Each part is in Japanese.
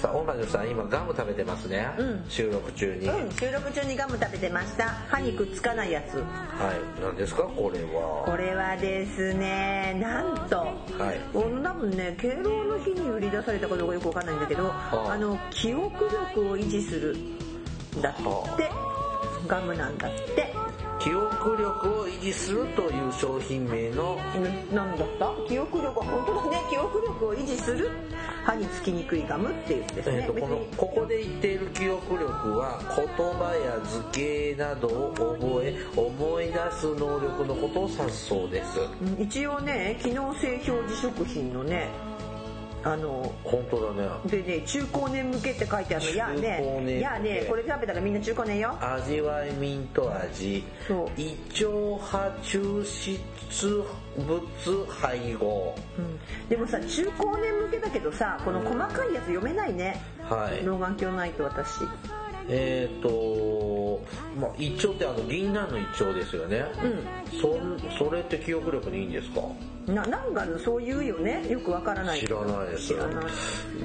さあ大魔女さん今ガム食べてますね、うん。収録中に、はいうん、収録中にガム食べてました。歯にくっつかないやつ。何ですか？これは。これはですね、なんと、はい。多分ね、敬老の日に売り出されたかどうかよくわかんないんだけど、あ。あの、記憶力を維持するんだって、ガムなんだって。記憶力を維持するという商品名の。んなんだった？記憶力、本当だね、記憶力を維持する。歯につきにくいガムっていうんですね。えー、とこのここで言っている記憶力は言葉や図形などを覚え思い出す能力のことを指すそうです。うん一応ね、機能性表示食品のね、あの、本当だね。でね中高年向けって書いてあるの。いやねいやねこれ食べたらみんな中高年よ。味わいミント味。そう。胃腸波抽出物配合。うん。でもさ中高年向けだけどさこの細かいやつ読めないね。はい。老眼鏡ないと私えっ、とまあ胃腸ってあの銀杏の胃腸ですよね。うそそれって記憶力にいいんですか？んななんかそう言うよね。よくわからない。知らないです。知らない。で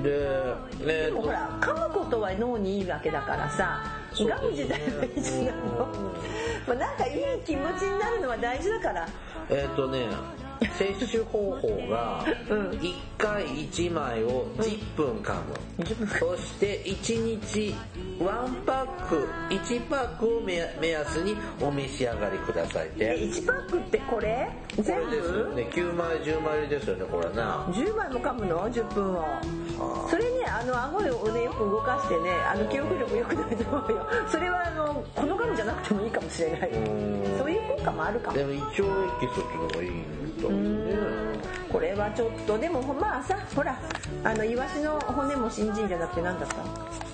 えーと。でもほら噛むことは脳にいいわけだからさそうガム自体は一緒なの。まあなんかいい気持ちになるのは大事だから。えっ、とね摂取方法がうん。1回1枚を10分噛む、10分そして1日1パック1パックを目目安にお召し上がりくださいってえ1パックってこれ？こ全れですよ部ね。9枚10枚ですよねこれな。10枚も噛むの？10分を。あそれねあの顎をねよく動かしてねあの記憶力良くなると思うよ。それはあのこのガムじゃなくてもいいかもしれない。うん。そういう効果もあるかも。でも胃腸エキスっていうのがいいんだもん。ねこれはちょっとでもまあさほらあのイワシの骨も新人じゃなくて何だった？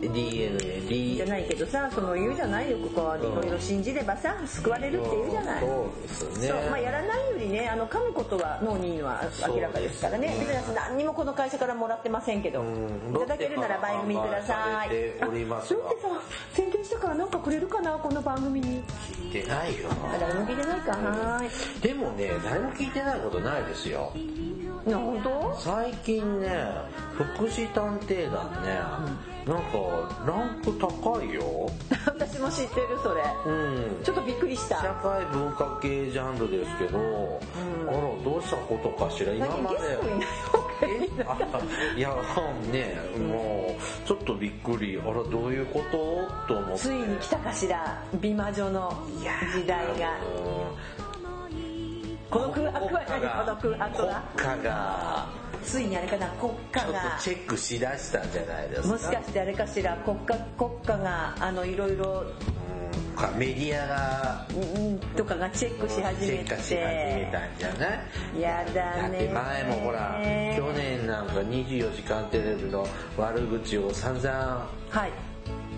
DNA じゃないけどさその言うじゃないよここいろいろ信じればさ救われるって言うじゃない。そうですねそうまあ、やらないよりねあの噛むことは脳にいいのは明らかですからね。別に私何にもこの会社からもらってませんけど。うん。いただけるなら番組くださいロッテから販売されておりますが。あロッテさん宣伝したからなんかくれるかなこの番組に。聞いてないよ。あ誰も聞いてないか。はーい。でもね誰も聞いてないことないですよ。な本当最近ね福祉探偵団ね、なんかランク高いよ。私も知ってるそれ。うん。ちょっとびっくりした。社会文化系ジャンルですけど、あらどうしたことかしら？今何まで。いやねもうちょっとびっくり。あらどういうこと？と思って。ついに来たかしら。美魔女の時代がこの空白は何？この空白は？国家が。ついにあれかな？国家が。とチェックしだしたんじゃないですか？もしかしてあれかしら？国家国家があのいろいろ。メディアが。うん。とかがチェックし始めチェックし始めてたんじゃない？やだね。だって前もほら去年なんか24時間テレビの悪口を散々はい。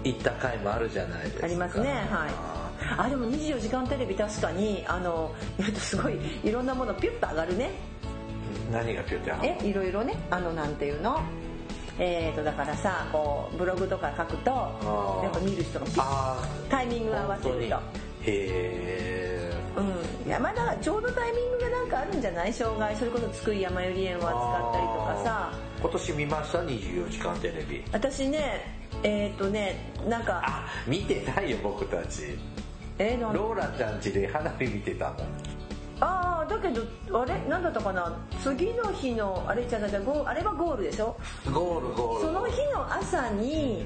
言った回もあるじゃないですか。ありますね。はいあでも24時間テレビ確かにあのやるとすごいいろんなものピュッと上がるね。何がピュってあるえいろいろね。あのなんていうの？えーとだからさこうブログとか書くとー。やっぱ見る人がピュッ。あタイミング合わせるとへえうん。いやまあだからちょうどタイミングがなんかあるんじゃない？障害。それこそ津久井やまゆり園を扱ったりとかさ。今年見ました？24時間テレビ。私ねえっ、ー、とねなんかあ見てないよ僕たちえー、なん？ローラちゃん家で花火見てたもん。ああだけどあれ？なんだったかな？次の日のあれじゃあれはゴールでしょ？ゴールゴール。その日の朝に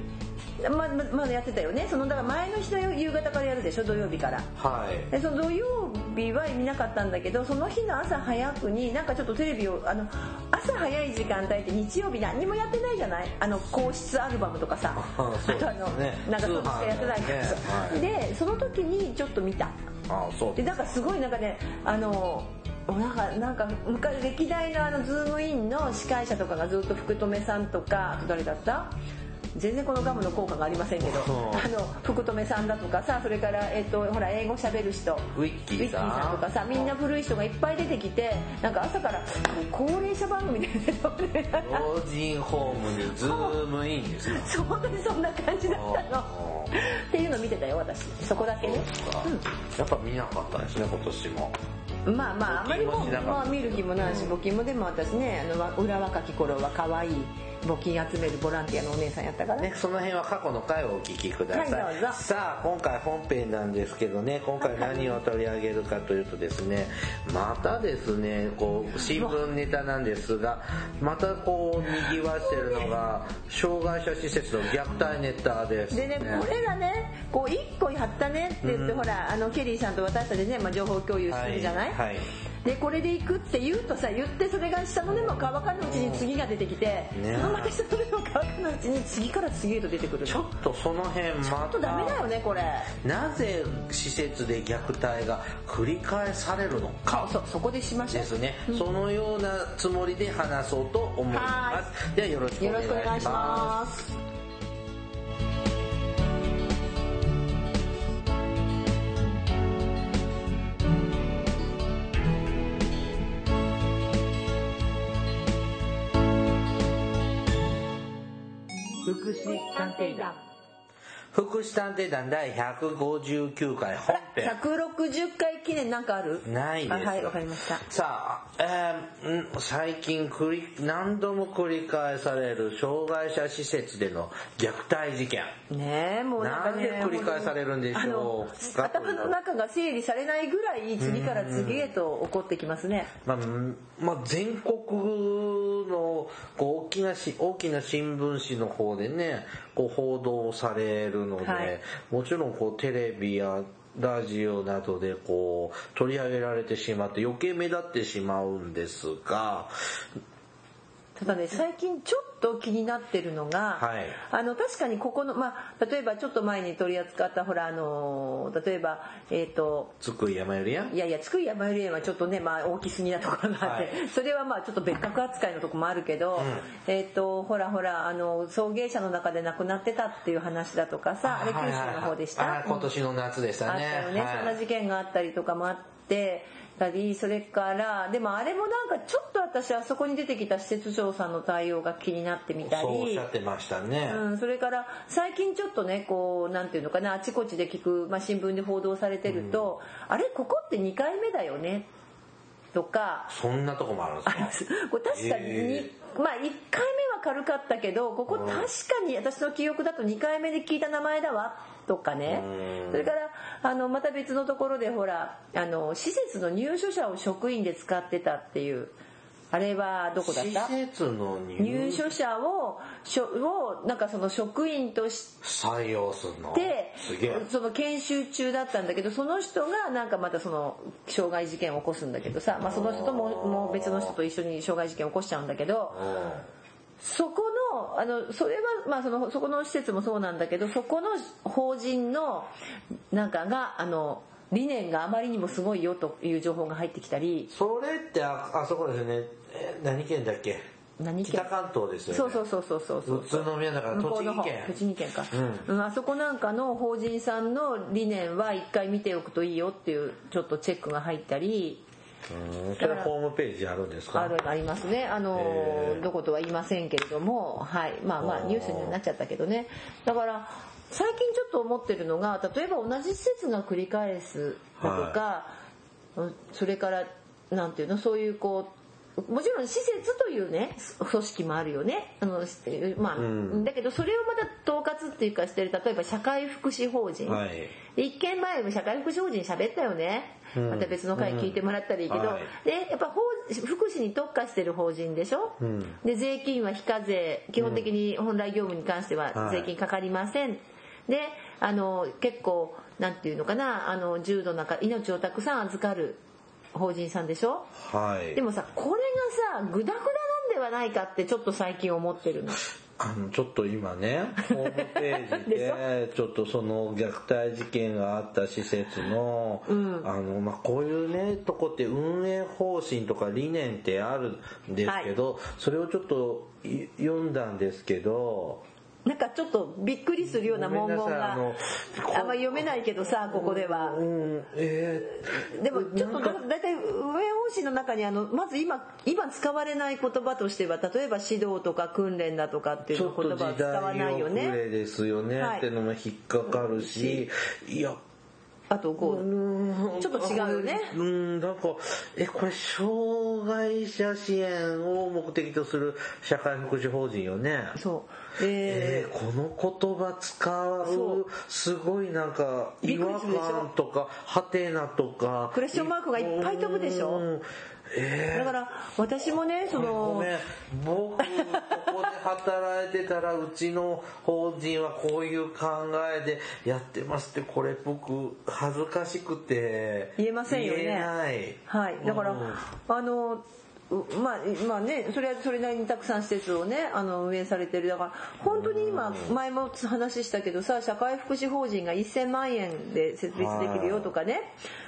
まままだやってたよね。そのだから前の日の夕方からやるでしょ土曜日から。はい。でその土曜日は見なかったんだけどその日の朝早くになんかちょっとテレビをあの朝早い時間帯って日曜日何にもやってないじゃない？あの皇室アルバムとかさ。あね。とあのなんかそうしかやってないからさ、はい。でその時にちょっと見た。あそうでなんかすごいなんかねあのなんかなんか昔歴代のあのズームインの司会者とかがずっと福留さんとかあと誰だった？全然このガムの効果がありませんけど、う。んあの福留さんだとかさそれから、えっとほら英語しゃべる人ウィッキーさん。とかさみんな古い人がいっぱい出てきてなんか朝から高齢者番組で老人ホームにズームインですか？そう本当にそんな感じだったの。っていうの見てたよ私。そこだけ。ねやっぱ見なかったですね今年も。まあまああまりもまあ、見る気もないし募金もでも私ねあのわ裏若き頃は可愛い募金集めるボランティアのお姉さんやったから。ねね、その辺は過去の回をお聞きください、はいさあ今回本編なんですけどね今回何を取り上げるかというとですねまたですねこう新聞ネタなんですがまたこうにぎわしてるのが障害者施設の虐待ネタですでねこれがねこう1個やったねって言って、うん。ほらあのケリーさんと私たちね、まあ、情報共有するじゃない、はいはいでこれで行くって言うとさ言ってそれが下の根も乾かぬうちに次が出てきて、ね。そのまた下の根も乾かぬうちに次から次へと出てくるちょっとその辺まちょっとダメだよねこれ。なぜ施設で虐待が繰り返されるのか。そうそこでしましょう。ですね、そのようなつもりで話そうと思います。ではよろしくお願いします福祉探偵団。福祉探偵団第159回本編。160回記念なんかある？ないですあはいわかりました。さあ、えーん最近繰り何度も繰り返される障害者施設での虐待事件。ねえもうなんかねで繰り返されるんでしょう頭の中が整理されないぐらい次から次へと起こってきますね。まあ、うんまあ、全国のこう大きなし大きな新聞紙の方でねこう報道されるので、はい。もちろんこうテレビやラジオなどでこう取り上げられてしまって余計目立ってしまうんですが。ただね最近ちょっと気になってるのが、はい。あの確かにここのまあ例えばちょっと前に取り扱ったほらあの例えばえっ、と津久井やまゆりやいやいや津久井やまゆり園はちょっとね、まあ、大きすぎなところがあって、はい。それはまあちょっと別格扱いのとこもあるけど、えっ、とほらほらあの送迎車の中で亡くなってたっていう話だとかさあれ九州の方でした、あ今年の夏でしたね。あったよね、はい。そんな事件があったりとかもあってたりそれからでもあれもなんかちょっと私あそこに出てきた施設長さんの対応が気になってみたり。そうおっしゃってましたね、うん、それから最近ちょっとねこうなんていうのかなあちこちで聞く、まあ、新聞で報道されてると、あれここって2回目だよねとか。そんなとこもあるんですか？これ確かに、へまあ1回目は軽かったけどここ確かに私の記憶だと2回目で聞いた名前だわ。とかね。うん。それからあのまた別のところでほらあの施設の入所者を職員で使ってたっていうあれはどこだった？施設の入所者をしょをなんかその職員として採用するの？でその研修中だったんだけどその人がなんかまたその傷害事件を起こすんだけどさ、まあ、その人とももう別の人と一緒に傷害事件を起こしちゃうんだけどそこのあのそれはまあそのそこの施設もそうなんだけどそこの法人のなんかがあの理念があまりにもすごいよという情報が入ってきたり。それってああそこですよねえ何県だっけ？何県？北関東ですよね。そうそうそうそうそうそう。宇都宮だから栃木県。栃木県か、ううんあそこなんかの法人さんの理念は一回見ておくといいよっていうちょっとチェックが入ったり。うん。それホームページあるんですか？あるありますね。あのどことは言いませんけれども。はい。まあまあニュースになっちゃったけどね。だから最近ちょっと思ってるのが例えば同じ施設が繰り返すだとか、うんそれからなんていうの？そういうこうもちろん施設というね組織もあるよね。あのまあ、ん。だけどそれをまた統括っていうかしてる例えば社会福祉法人、はい。で一件前も社会福祉法人喋ったよね、うん。また別の回聞いてもらったらいいけど、うんはい。でやっぱ法福祉に特化してる法人でしょ、ん。で税金は非課税。基本的に本来業務に関してははい。税金かかりません、であの結構なんていうのかな。あの重度なか命をたくさん預かる法人さんでしょ？はい。でもさこれがさグダグダなんではないかってちょっと最近思ってるの。あのちょっと今ねホームページで ちょっとその虐待事件があった施設の,、あのまあ、こういうねとこって運営方針とか理念ってあるんですけど、それをちょっとい読んだんですけどなんかちょっとびっくりするような文言があんま読めないけどさここでは。うんえでもちょっとだだいたい運営方針の中にあのまず今今使われない言葉としては例えば指導とか訓練だとかってー、いう言葉は使わないよ遅れねですよね、はい。ってのも引っかかるしいやあとこうちょっと違うよね。うん、なんか、え、これ、障害者支援を目的とする社会福祉法人よね。そうええーこの言葉使そう。う、すごいなんか、違和感とか、ハテナとか。クエスチョンマークがいっぱい飛ぶでしょ？うん。えだから私もねそーごのめん僕ここで働いてたらうちの法人はこういう考えでやってますってこれ僕恥ずかしくて。言えませんよね。言えない。はい。だから、うん。あのうまあまあねそれはそれなりにたくさん施設をねあの運営されてる。だから本当に今前も話したけどさ社会福祉法人が1000万円で設立できるよとかね。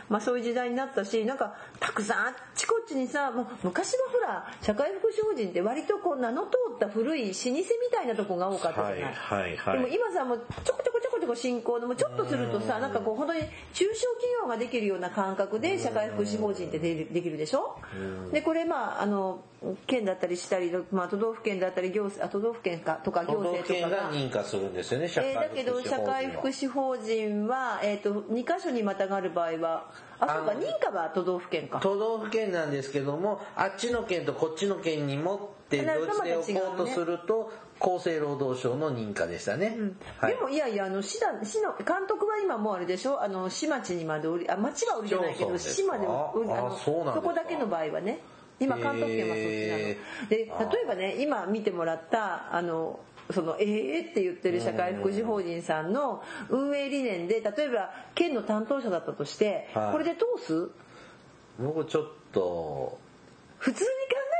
まあそういう時代になったしなんかたくさんあっちこっちにさもう昔はほら社会福祉法人って割とこう名の通った古い老舗みたいなとこが多かったじゃない、はいはいはい。でも今さもうちょこちょこちょこちょこ進行でもちょっとするとさなんかこう本当に中小企業ができるような感覚で社会福祉法人ってでできるでしょ？でこれまああの県だったりしたり、まあ、都道府県だったり行政あ都道府県かとか行都道府県が政とかが。認可するんですよね社会えーだけど社会福祉法人は、えー、と2箇所にまたがる場合はあそうか認可は都道府県か。都道府県なんですけどもあっちの県とこっちの県に持ってどっちで置こうとすると厚生労働省の認可でしたね、はい。でもいやいやあの市だ市の監督は今もうあれでしょ？あの市町にまで降りあ町は降りてないけど市まであのそこだけの場合はね。今監督権はそっちなの。へで例えばね今見てもらったあのそのええって言ってる社会福祉法人さんの運営理念で例えば県の担当者だったとしてはい。これで通す？僕ちょっと普通に考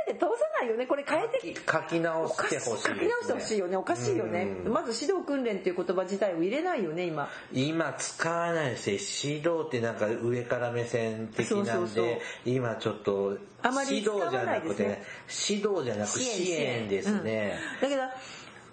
えて通さないよね。これ変えて書き直してほしいね、書き直してほしいよね。おかしいよね。うん。まず指導訓練っていう言葉自体を入れないよね今。今使わないですよ指導ってなんか上から目線的なんで今ちょっとあまり指導じゃなく使わないですて、ね。指導じゃなく支援ですね、うん。だけど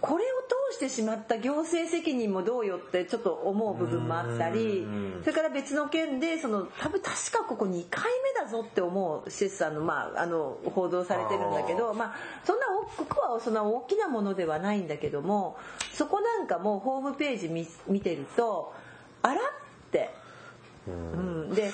これを通してしまった行政責任もどうよってちょっと思う部分もあったりうんそれから別の件でその多分確かここ2回目だぞって思う施設さんの,、まあ、あの報道されてるんだけどまあ、そんな大ここはそんな大きなものではないんだけどもそこなんかもホームページ見見てるとあらって。うん、で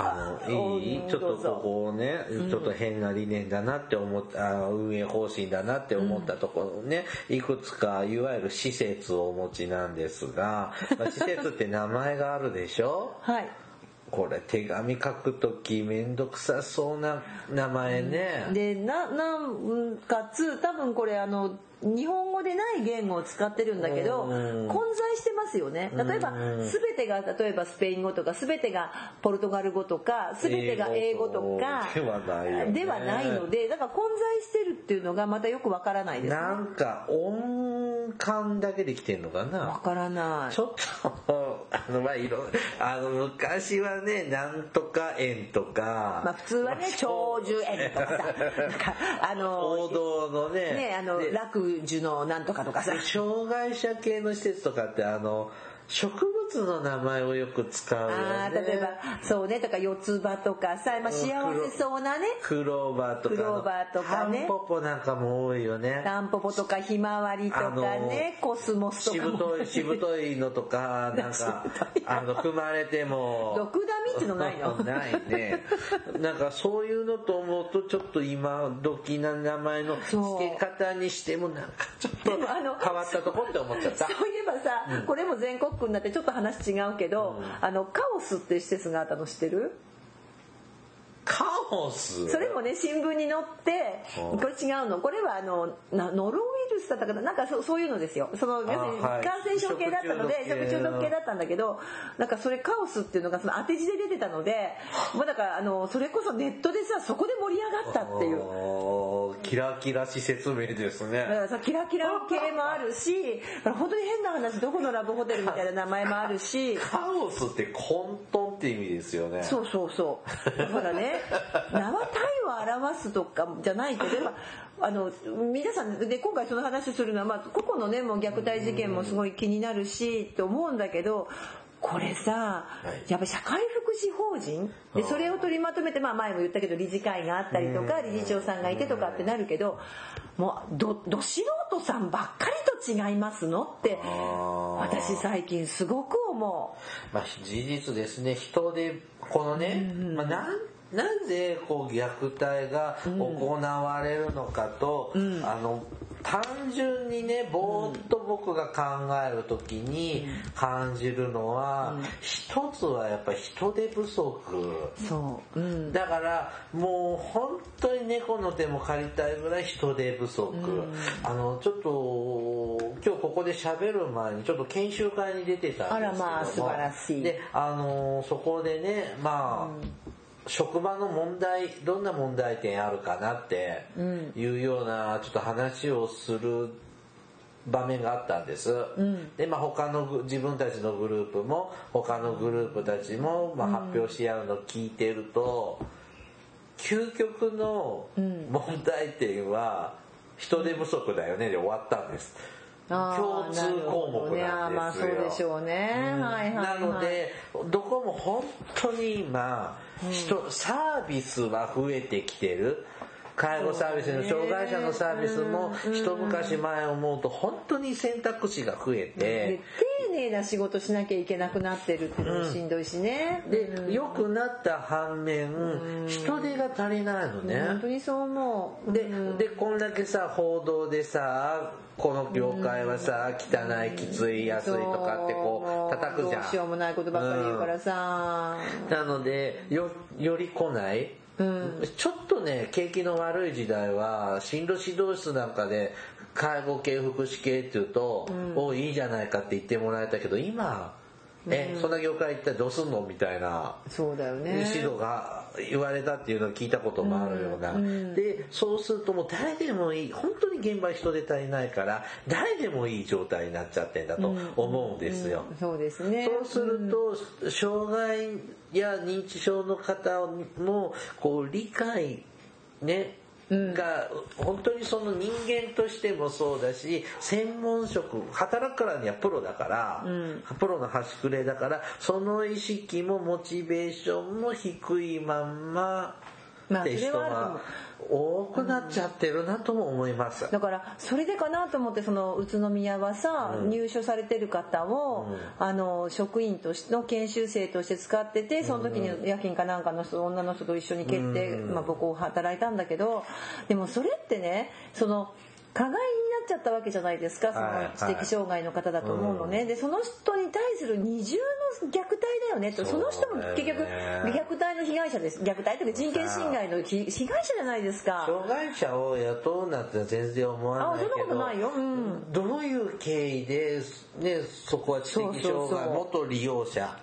あのいいちょっとここをね、ちょっと変な理念だなって思ったあ運営方針だなって思ったところね、いくつかいわゆる施設をお持ちなんですが、まあ施設って名前があるでしょ？はい。これ手紙書くときめんどくさそうな名前ね、でななんかつ多分これあの日本語でない言語を使ってるんだけどうん。混在してますよね。例えばうん全てが例えばスペイン語とか全てがポルトガル語とか全てが英語とかではないのでだから混在してるっていうのがまたよくわからないですね。なんか音感だけできてんのかわなからない。ちょっとあのまあいろあの昔はねなんとか園とか、まあ普通はね長寿園とかさ。なんかあの王道のねねあので楽寿のなんとかとかさ。障害者系の施設とかってあの植物の名前をよく使うよね。あー例えばそうねとか四つ葉とかさ、まあ、幸せそうなね。クローバーとかクローバーとかね。タンポポなんかも多いよね。タンポポとかひまわりとかねコスモスとしかもぶといしぶといのとか なんかあの踏まれても。毒ダミってのないの？ないね。なんかそういうのと思うとちょっと今時な名前の付け方にしてもなんかちょっと変わったとこって思っちゃった。そういえばさ、これも全国区になってちょっと話違うけど、あのカオスっていう施設があったの知ってる？カオス。それもね新聞に載ってうんこれ違うの。これはあのなノロウイルスだったかな？なんかそそういうのですよ。その要するにはい。感染症系だったので食中毒系食中毒系だったんだけどなんかそれカオスっていうのがその当て字で出てたのでまあだからあのそれこそネットでさそこで盛り上がったっていう。キラキラ施設名ですね。だからさキラキラ系もあるし本当に変な話どこのラブホテルみたいな名前もあるし。カオスって混沌って意味ですよね。そうそうそう。だからね 名は体を表すとかじゃないけどあの皆さんで今回その話するのは、まあ、個々のねもう虐待事件もすごい気になるしって思うんだけどこれさ、やっぱり社会福祉法人？でそれを取りまとめて、まあ、前も言ったけど理事会があったりとか理事長さんがいてとかってなるけどもうどど素人さんばっかりと違いますの？って私最近すごく思う。まあ、事実ですね。人でこのね、まあ、なんなぜこう虐待が行われるのかと、うん、あの単純にねぼーっと僕が考える時に感じるのは、うん、一つはやっぱり人手不足。そう、うん、だからもう本当に猫の手も借りたいぐらい人手不足、あのちょっと今日ここで喋る前にちょっと研修会に出てたんですけどあらまあ素晴らしい。であのそこでねまあ、職場の問題どんな問題点あるかなっていうようなちょっと話をする場面があったんです、うん、でまあ他の自分たちのグループも他のグループたちもまあ発表し合うのを聞いてると、究極の問題点は人手不足だよねで終わったんです。共通項目なんですよ。まあそうでしょうね。うん、はいはい、はい、なのでどこも本当に今人、サービスは増えてきてる。介護サービスの障害者のサービスも一昔前思うと本当に選択肢が増えて。丁寧な仕事しなきゃいけなくなってるっていうのもしんどいしね、で良くなった反面人手が足りないのね。本当にそう思う。ででこんだけさ報道でさこの業界はさ汚いきつい安いとかってこう叩くじゃん。どうしようもないことばっかり言うからさ、なのでよより来ない。うん、ちょっとね景気の悪い時代は進路指導室なんかで介護系福祉系っていうと、うん、おいいじゃないかって言ってもらえたけど今え、うん、そんな業界行ったらどうすんのみたいなそうだよね。指導が言われたっていうのを聞いたこともあるような、うん、でそうするともう誰でもいい。本当に現場人手足りないから誰でもいい状態になっちゃってんだと思うんですよ、うん、そうですね。そうすると、障害や認知症の方のこう理解ねが本当にその人間としてもそうだし専門職働くからにはプロだから、うん、プロの端くれだからその意識もモチベーションも低いまんまって人が多くなっちゃってるなとも思います、うん、だからそれでかなと思ってその宇都宮はさ、うん、入所されてる方を、うん、あの職員としての研修生として使っててその時に夜勤かなんかの人女の人と一緒に決定、まあ、僕を働いたんだけどでもそれってねその加害になっちゃったわけじゃないですかその知的障害の方だと思うのね、はいはい、でその人に対する虐待だよねとその人も結局虐待の被害者です。虐待というか人権侵害の被害者じゃないですか。障害者を雇うなんて全然思わないけど。あそんなことないよ、うん、どういう経緯で、ね、そこは知的障害元利用者。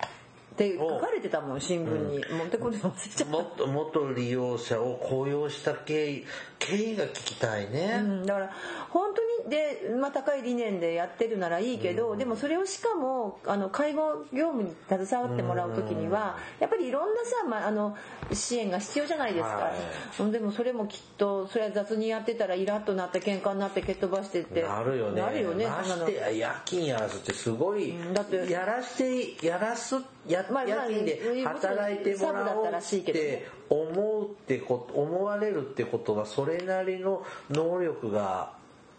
って書かれてたもん新聞に、うん、持ってこれ忘れちゃった。元利用者を雇用した経緯。経緯が聞きたいね、うん、だから本当にで、まあ、高い理念でやってるならいいけど、うん、でもそれをしかもあの介護業務に携わってもらう時には、やっぱりいろんなさ、まあ、あの支援が必要じゃないですか、はい、でもそれもきっとそれは雑にやってたらイラッとなって喧嘩になって蹴っ飛ばしてって。なるよね。なるよねまして夜勤やらすってすごい、だってやらしてやらすや、まあ、夜勤で働いてもらおうって思うってこと思われるってことはそれなりの能力が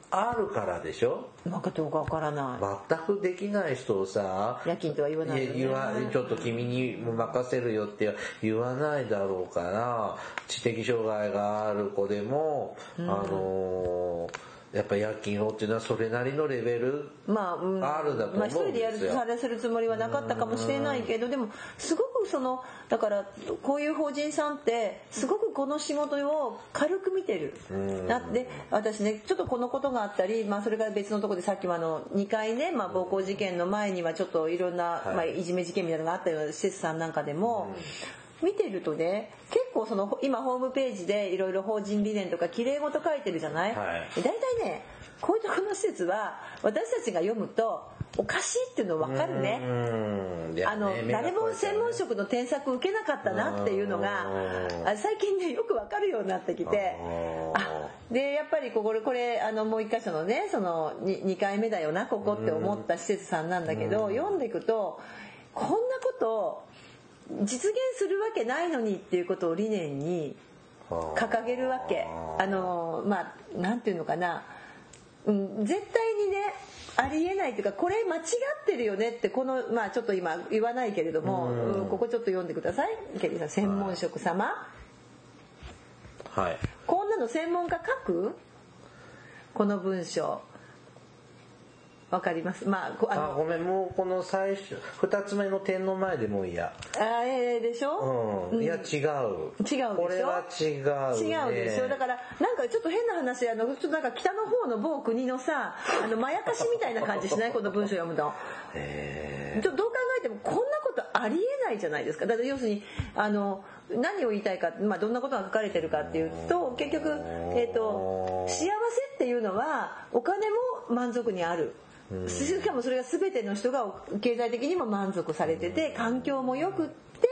あるからでしょ？なんかどうかわからない。全くできない人をさ夜勤とは言わない。よ、ね、言わちょっと君にも任せるよって言わないだろうから知的障害がある子でも、うん、あのーやっぱ夜勤をっていうのはそれなりのレベルまあ、うん、あるんだと思うん。まあ一人でやるされするつもりはなかったかもしれないけど、でもすごくそのだからこういう法人さんってすごくこの仕事を軽く見てる。だって私ねちょっとこのことがあったり、まあそれから別のところでさっきもあの2回ね、まあ暴行事件の前にはちょっといろんな、まあいじめ事件みたいなのがあったような施設さんなんかでも。見てるとね結構その今ホームページでいろいろ法人理念とかきれい事書いてるじゃない、はい。大体ねこういうところの施設は私たちが読むとおかしいっていうの分かるね。あの誰も専門職の添削受けなかったなっていうのが最近ねよくわかるようになってきて。でやっぱりこれこれあのもう一箇所のねその 2, 回目だよなここって思った施設さんなんだけど読んでいくとこんなこと実現するわけないのにっていうことを理念に掲げるわけ。あのまあなんていうのかな、うん、絶対にねありえないというかこれ間違ってるよねってこのまあちょっと今言わないけれども、うん。ここちょっと読んでください。ケリーさん専門職様、はい。こんなの専門家書く？この文章わかります。まあこああのごめんもうこの最初二つ目の点の前でもう嫌あえーでしょ、うん。いや違う。違うでしょ？これは違う、ね、違うでしょ？だからなんかちょっと変な話あのちょっとなんか北の方の某国のさあのまやかしみたいな感じしない？この文章読むと。へちょどう考えてもこんなことありえないじゃないですか。だから要するにあの何を言いたいか、まあ、どんなことが書かれてるかっていうと結局、えー、と幸せっていうのはお金も満足にある。しかもそれが全ての人が経済的にも満足されてて環境も良くって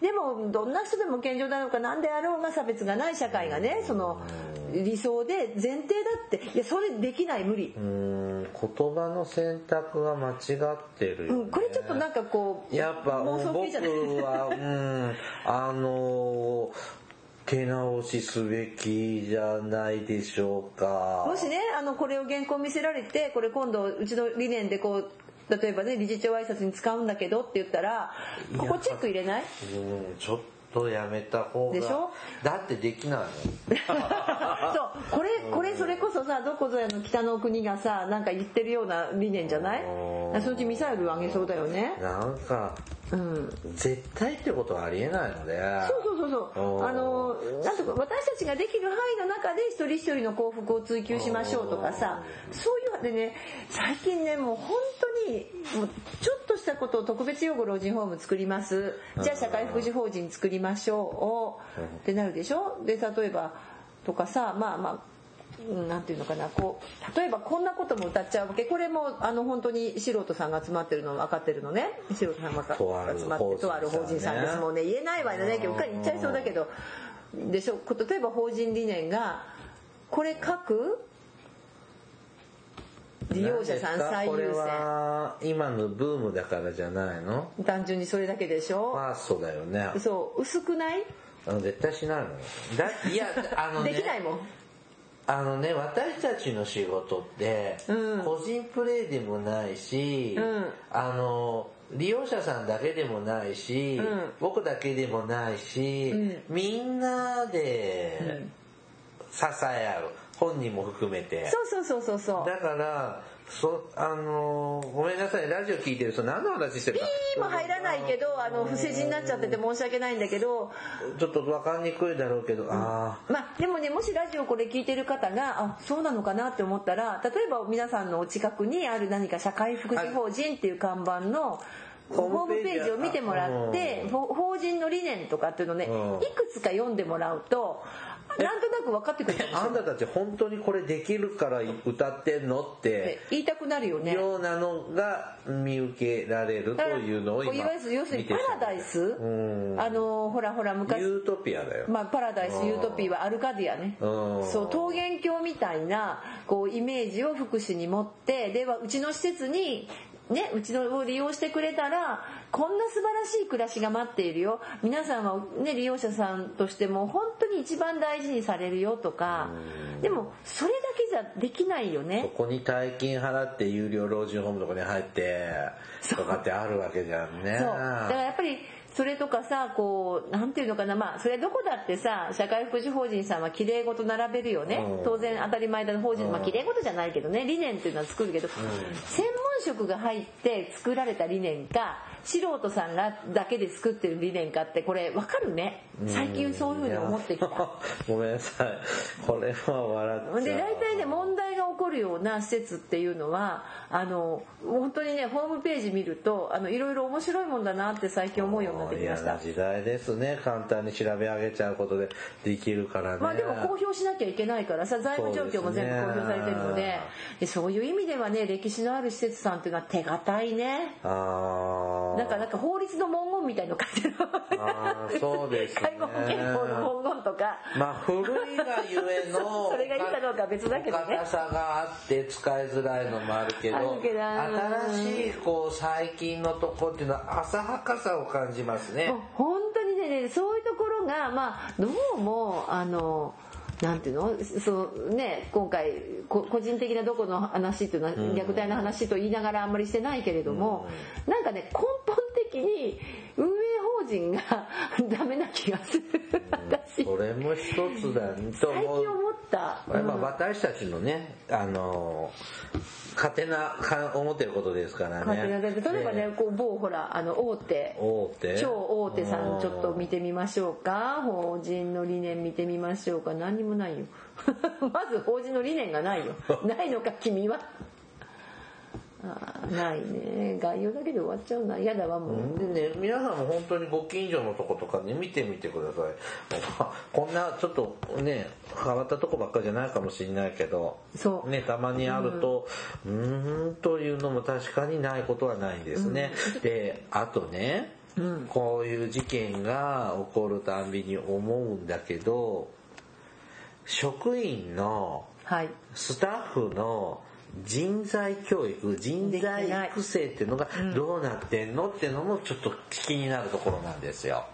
でもどんな人でも健常なのか何であろうが差別がない社会がねその理想で前提だって。いやそれできない無理。ー、うん。言葉の選択が間違ってるよ、ね。うん、これちょっとなんかこうやっぱ妄想僕系じゃない？は、うん、あの手直しすべきじゃないでしょうか。もしねあのこれを原稿見せられてこれ今度うちの理念でこう例えばね理事長挨拶に使うんだけどって言ったらここチェック入れない？うんちょっとやめた方がでしょ？だってできない そうこれこれそれこそさどこぞやの北の国がさなんか言ってるような理念じゃない？うんそのうちミサイル上げそうだよね。なんかうん。絶対ってことはありえないので。そうそうそうそう。うん。あのなんとか私たちができる範囲の中で一人一人の幸福を追求しましょうとかさそういうでね最近ねもう本当にもうちょっとしたことを特別養護老人ホーム作ります。じゃあ社会福祉法人作りましょう。ってなるでしょ？で例えばとかさまあまあうんなんていうのかなこう例えばこんなことも歌っちゃうわけ。これもあの本当に素人さんが集まってるの分かってるのね。素人さんが集まってとある法人さんですもんね。言えないわよねうっかり言っちゃいそうだけど。でしょ？例えば法人理念がこれ書く？利用者さん最これ優は今のブームだからじゃないの？先単純にそれだけでしょ？ファーストだよね。そう。薄くない？あの絶対しないのよ。だいやあのね。できないもんあのね私たちの仕事ってうん。個人プレーでもないし、うん。あの利用者さんだけでもないし、うん。僕だけでもないし、うん。みんなで支え合う。本人も含めて。そうそうそうそうそう。だからそあのごめんなさいラジオ聞いてる人何の話してるか。ピーも入らないけどあの不正字になっちゃってて申し訳ないんだけど。ちょっと分かりにくいだろうけど、ああまあでもねもしラジオこれ聞いてる方があそうなのかなって思ったら例えば皆さんのお近くにある何か社会福祉法人っていう看板のホームページを見てもらってほ法人の理念とかっていうのをねうん。いくつか読んでもらうとなんとなく分かってくるあんたたち本当にこれできるから歌ってんのって言いたくなるよね。ようなのが見受けられるというのを今いわゆる要するにパラダイス？うん。あのほらほら昔。ユートピアだよ、まあ、パラダイスユートピーはアルカディアね。うん。そう桃源郷みたいなこうイメージを福祉に持ってではうちの施設にね、うちのを利用してくれたらこんな素晴らしい暮らしが待っているよ。皆さんは、ね、利用者さんとしても本当に一番大事にされるよとか。でもそれだけじゃできないよそね。こに大金払って有料老人ホームとかに入ってとかってあるわけじゃんね。そう。だからやっぱりそれとかさこうなんていうのかな。まあそれどこだってさ社会福祉法人さんはきれい事並べるよね。うん。当然当たり前だ。法人まあきれい事じゃないけどね。理念っていうのは作るけど。専門職が入って作られた理念か素人さんがだけで作ってる理念かってこれ分かるね。最近そういうふうに思ってきた。ごめんなさい。これは笑っちゃうで大体ね問題が起残るような施設っていうのはあの本当にねホームページ見るとあのいろいろ面白いもんだなって最近思うようになってきました。時代ですね。簡単に調べ上げちゃうことでできるからね。まあでも公表しなきゃいけないからさ財務状況も全部公表されてるのででそういう意味ではね歴史のある施設さんっていうのは手堅いね。ああなんかなんか法律の文言みたいの書いてる。そうですね。介護保険法の文言とか。まあ古いがゆえの それがいいかどうかは別だけどね。硬さがあって使いづらいのもあるけど新しいこう最近のとこっていうのは浅はかさを感じますね。本当にねそういうところがまあどうもあのなんていうの？そうね今回こ個人的などこの話っていうのは虐待の話と言いながらあんまりしてないけれども、なんかね根本的に運営法人が ダメな気がする私。それも一つだねと思う。最近思った、これまあ私たちのねあの勝手なか思ってることですからね。例えばねでこう某ほらあの大手。大手？超大手さん。ちょっと見てみましょうか。法人の理念見てみましょうか。何にもないよ。まず法人の理念がないよ。ないのか君はあーないね。概要だけで終わっちゃうな嫌だわもう、でね、皆さんも本当にご近所のとことかね見てみてください。こんなちょっとね変わったとこばっかじゃないかもしれないけど。そう。ねたまにあるとうーんというのも確かにないことはないんですね、であとね、こういう事件が起こるたんびに思うんだけど職員のはい。スタッフの人材教育人材育成っていうのがどうなってんのっていうのもちょっと気になるところなんですよ。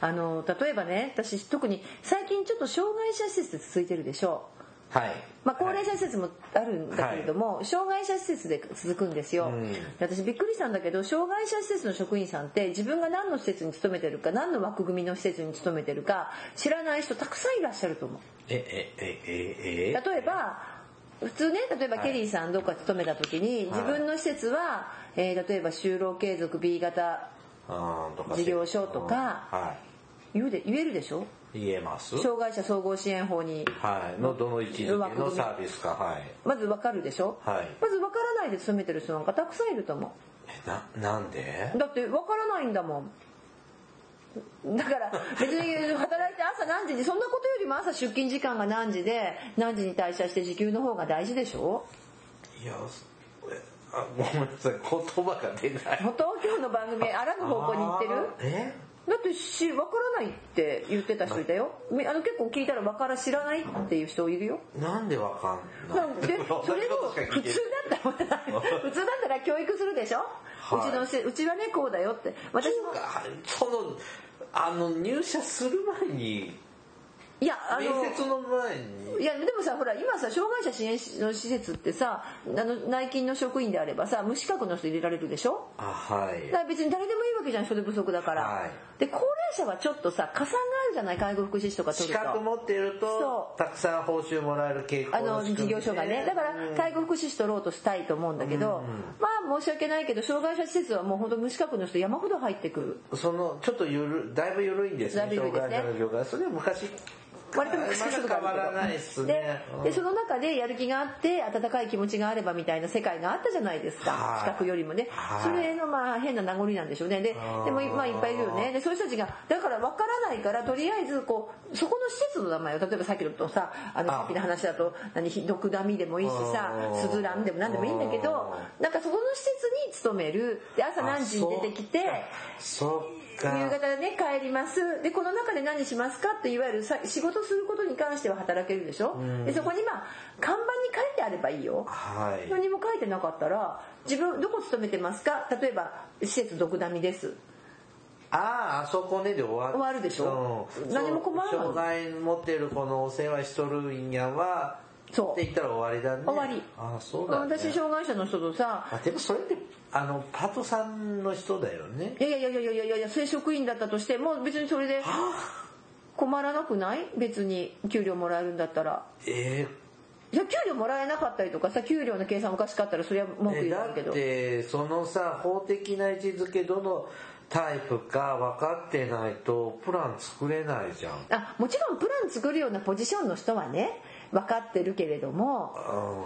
あの例えばね私特に最近ちょっと障害者施設続いてるでしょはい。まあ、高齢者施設もあるんだけれども、障害者施設で続くんですよ、うん。で私びっくりしたんだけど障害者施設の職員さんって自分が何の施設に勤めてるか何の枠組みの施設に勤めてるか知らない人たくさんいらっしゃると思う。えええええ？例えば普通ね例えばケリーさんどっか勤めた時に自分の施設は、えー例えば就労継続 B 型事業所とかは言うで言えるでしょ？い。言えます障害者総合支援法にはい。のどの位置づけのサービスか。はい。まず分かるでしょ、はいまず分からないで勤めてる人なんかたくさんいると思うえな、なんで？だって分からないんだもんだから別に働いて朝何時にそんなことよりも朝出勤時間が何時で何時に退社して時給の方が大事でしょ？いや、えあごめんなさい。言葉が出ない。東京の番組あらぬ方向に行ってる？え？だってし分からないって言ってた人いたよ。みあの結構聞いたら分から知らないっていう人いるよ。なんでわかんないで？それを普通だったら 普通だったら教育するでしょ、はい。うちのせうちはねこうだよって。私もあそのあの入社する前にいやあの面接の前に？いやでもさほら今さ障害者支援の施設ってさあの内勤の職員であればさ無資格の人入れられるでしょ？あはい。だから別に誰でもいいわけじゃん人手不足だから、はい。で高齢者はちょっとさ加算があるじゃない介護福祉士とか取資ると。格持ってるとそう。たくさん報酬もらえる傾向あの事業所がね。だから介護福祉士取ろうとしたいと思うんだけど、まあ申し訳ないけど障害者施設はもう本当無資格の人山ほど入ってくる。そのちょっとゆるだいぶ緩いんですね障害者の業界。それは昔割と昔からまだ変わらないですでね。でその中でやる気があって温かい気持ちがあればみたいな世界があったじゃないですか。はい。資格よりもね。はい。それのまあ変な名残なんでしょうね。ででもまあいっぱいいるよね。でそういう人たちがだから分からないからとりあえずこうそこの施設の名前を例えばさっきのとさあのあ。さっきの話だと何毒ダミでもいいしさスズランでも何でもいいんだけどなんかそこの施設に勤める。で朝何時に出てきて夕か。方ね帰ります。でこの中で何しますかっていわゆるさ仕事することに関しては働けるでしょ？でそこにまあ看板に書いてあればいいよ。はい。何も書いてなかったら自分どこ勤めてますか？例えば施設毒ダミです。あああそこねで終わ終わるでしょ？うん。何も困らない。障害持ってるこのお世話しとるんやはそう。って言ったら終わりだね。終わり。ああそうだね。私障害者の人とさあでもそれってあのパートさんの人だよね。いやいやいやいやいやいやいや正職員だったとしても別にそれで困らなくない？別に給料もらえるんだったら。えいや給料もらえなかったりとかさ給料の計算おかしかったらそれは文句ー、えだっ言うけどてそのさ法的な位置づけどのタイプか分かってないとプラン作れないじゃん。あもちろんプラン作るようなポジションの人はね分かってるけれども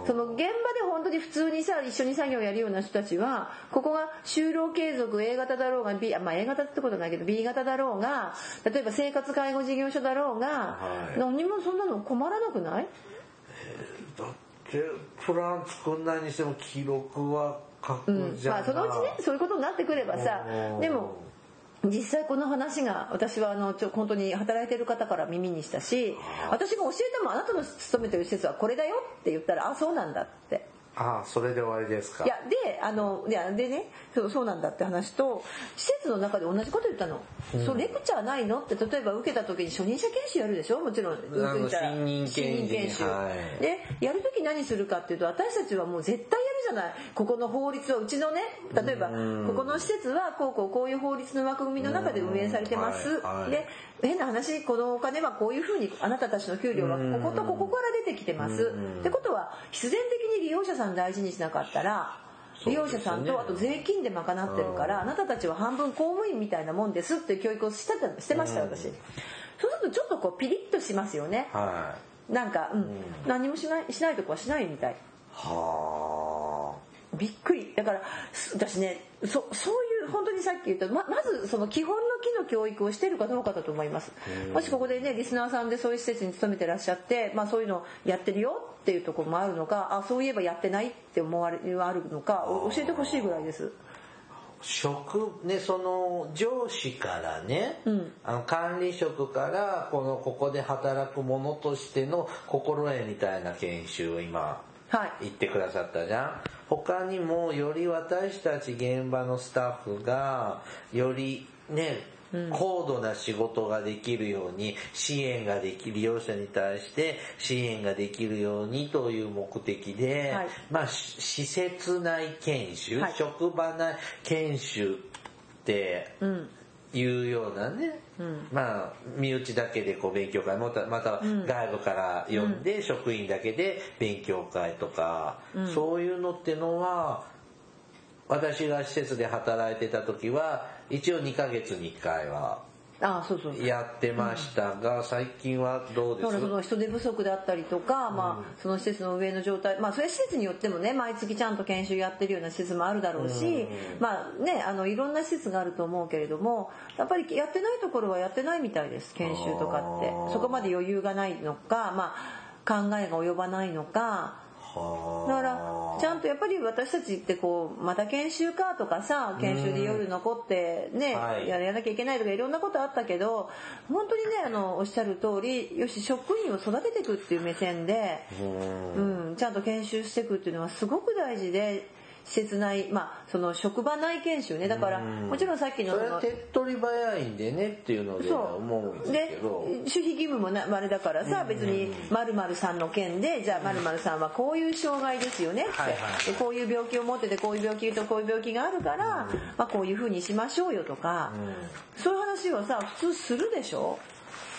その現場で本当に普通にさ一緒に作業やるような人たちはここが就労継続 A 型だろうが B まあ A 型ってことないけど B 型だろうが例えば生活介護事業所だろうが、はい、何もそんなの困らなくない？だってプラン作んないにしても記録は書くじゃん、うん、まあそのうちねそういうことになってくればさでも実際この話が私はあのちょ本当に働いてる方から耳にしたし私が教えてもあなたの勤めてる施設はこれだよって言ったらあそうなんだって。ああそれで終わりですか。いやであのいやでねそうそうなんだって話と施設の中で同じこと言ったの、うん、そうレクチャーないの？って例えば受けた時に初任者研修やるでしょ？もちろん新任研修、はい、でやる時何するかっていうと私たちはもう絶対やるじゃない。ここの法律はうちのね。例えばここの施設はこうこうこういう法律の枠組みの中で運営されてます、はいはい、で変な話このお金はこういうふうにあなたたちの給料はこことここから出てきてます。ってことは必然的に利用者さん大事にしなかったら利用者さんとあと税金で賄ってるからあなたたちは半分公務員みたいなもんですっていう教育をしてたしてました私。そうするとちょっとこうピリッとしますよね、はい、なんか、うん、何もしないしないとこはしないみたい。はあ。びっくり。だから私ねそそういう本当にさっき言ったままずその基本の教育をしてるかどうかだと思います。もしここでねリスナーさんでそういう施設に勤めてらっしゃって、まあ、そういうのやってるよっていうところもあるのかあそういえばやってないって思われあるのか教えてほしいぐらいです。職ねその上司からね、うん、あの管理職からこのここで働く者としての心得みたいな研修を今言ってくださったじゃん、はい、他にもより私たち現場のスタッフがよりね高度な仕事ができるように支援ができる利用者に対して支援ができるようにという目的で、はい、まあ施設内研修、はい、職場内研修っていうようなね、うん、まあ身内だけでこう勉強会またまた外部から呼んで職員だけで勉強会とか、うん、そういうのってのは私が施設で働いてた時は一応2ヶ月に1回はあそうそうやってましたが、うん、最近はどうです？かその人手不足だったりとか、まあ、その施設の上の状態まあそれ施設によってもね毎月ちゃんと研修やってるような施設もあるだろうし、うん、まあねあのいろんな施設があると思うけれどもやっぱりやってないところはやってないみたいです研修とかって。そこまで余裕がないのかまあ考えが及ばないのかだからちゃんとやっぱり私たちってこうまた研修かとかさ研修で夜残ってね、はい、やらなきゃいけないとかいろんなことあったけど本当にねあのおっしゃる通りよし職員を育てていくっていう目線でうんちゃんと研修していくっていうのはすごく大事で施設内、まあ、その職場内研修ね。だからもちろんさっきのそれ手っ取り早いんでねっていうので思うんですけど。で守秘義務もなあれだからさ別に〇〇さんの件でじゃあ〇〇さんはこういう障害ですよねって、でこういう病気を持っててこういう病気とこういう病気があるから、まあ、こういうふうにしましょうよとか、そういう話をさ普通するでしょ？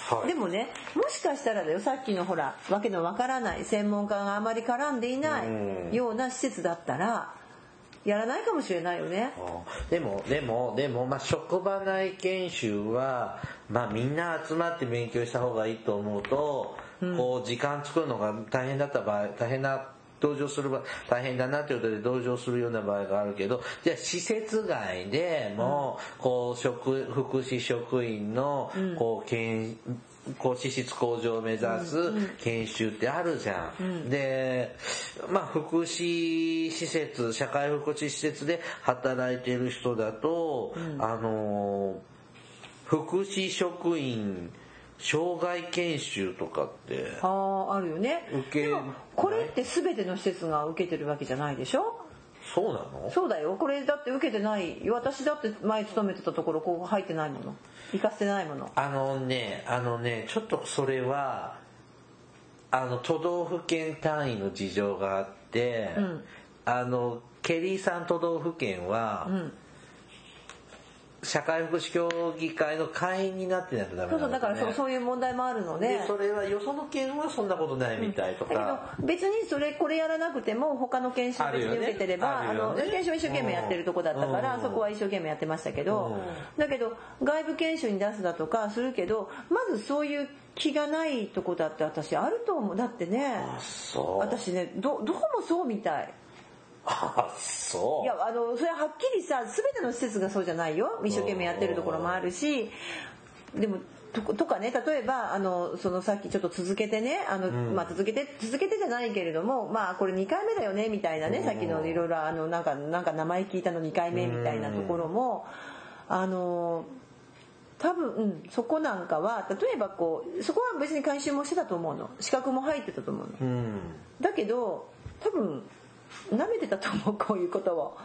はい、でもねもしかしたらだよさっきのほらわけのわからない専門家があまり絡んでいないような施設だったらやらないかもしれないよね。でも、でも、でも、まあ、職場内研修は、まあ、みんな集まって勉強した方がいいと思うと、うん、こう、時間作るのが大変だった場合、大変な同情する場大変だなということで同情するような場合があるけどじゃあ施設外でも、こう職福祉職員のこう研こう資質向上を目指す研修ってあるじゃん。うん、で、まあ福祉施設、社会福祉施設で働いてる人だと、うん、あの、福祉職員、障害研修とかってあああるよね。受けこれって全ての施設が受けてるわけじゃないでしょ？そうなの？そうだよ。これだって受けてない。私だって前勤めてたところここ入ってないもの行かせてないもの。あのねあのねちょっとそれはあの都道府県単位の事情があって、うん、あのケリーさん都道府県は、うん社会福祉協議会の会員になってないとダメそうそうだなんだねからそうそう。いう問題もあるので。でそれはよその県はそんなことないみたいとだけどか、別にそれこれやらなくても他の研修別に受けてればあ、ね。あねの研修は一生懸命やってるとこだったから、うん。そこは一生懸命やってましたけど、うだけど外部研修に出すだとかするけどまずそういう気がないとこだって私あると思う。だってねそう。私ねどどこもそうみたい。あそう。いやあのそれははっきりさ全ての施設がそうじゃないよ。一生懸命やってるところもあるし。でもととかね例えばあのそのさっきちょっと続けてねあの、まあ、続けて続けてじゃないけれどもまあこれ2回目だよねみたいなねさっきのいろいろあのなんかなんか名前聞いたの2回目みたいなところも。あの多分、うん、そこなんかは例えばこうそこは別に回収もしてたと思うの。資格も入ってたと思うの。うん。だけど多分舐めてたと思うこういうことを。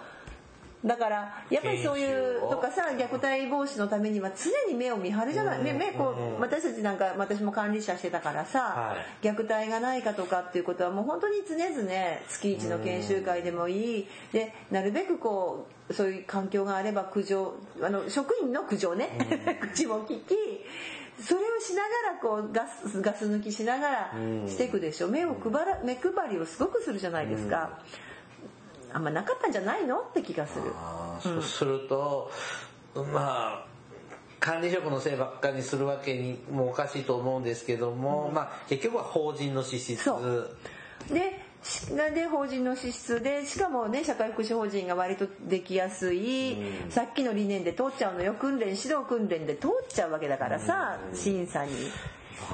だからやっぱりそういうとかさ虐待防止のためには常に目を見張るじゃない、目目こう私たちなんか私も管理者してたからさ、は虐待がないかとかっていうことはもう本当に常々月一の研修会でもいい。でなるべくこうそういう環境があれば苦情あの職員の苦情ね、口も聞きそれをしながらこうガスガス抜きしながらしていくでしょ。目を配ら目配りをすごくするじゃないですか、あんまなかったんじゃないのって気がする。そうすると、まあ管理職のせいばっかりにするわけにもおかしいと思うんですけども、まあ結局は法人の資質。そう。でで法人の支出でしかもね社会福祉法人が割とできやすい、さっきの理念で通っちゃうのよ。訓練指導訓練で通っちゃうわけだからさ、審査に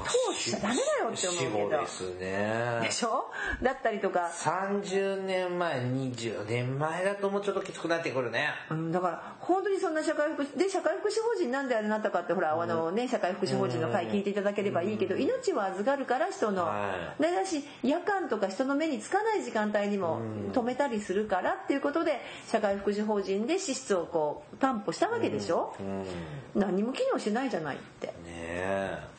通っちゃダメだよって思う死けど。後ですね。でしょ？だったりとか。30年前20年前だともうちょっときつくなってくるね。うん、だから本当にそんな社会福祉で社会福祉法人なんであれなったかってほら、あのね社会福祉法人の会聞いていただければいいけど、命は預かるから人の、はでだし夜間とか人の目につかない時間帯にも止めたりするからっていうことで社会福祉法人で支出をこう担保したわけでしょ、何にも機能しないじゃないって。ねえ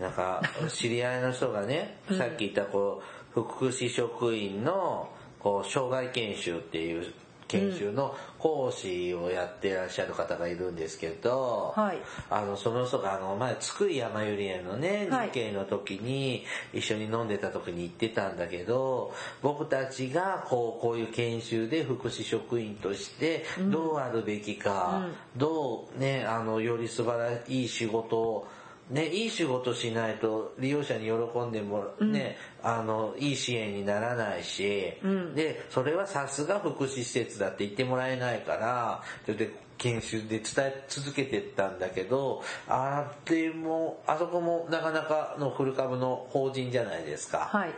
なんか知り合いの人がね、さっき言ったこう福祉職員のこう障害研修っていう研修の講師をやってらっしゃる方がいるんですけど、はい。あのその人があの前津久井やまゆり園のねはい。日系の時に一緒に飲んでた時に言ってたんだけど僕たちがこうこういう研修で福祉職員としてどうあるべきか、どうねあのより素晴らしい仕事をね、いい仕事しないと利用者に喜んでもね、あのいい支援にならないし、でそれはさすが福祉施設だって言ってもらえないからそれで研修で伝え続けてったんだけどあれもあそこもなかなかのフル株の法人じゃないですか、はい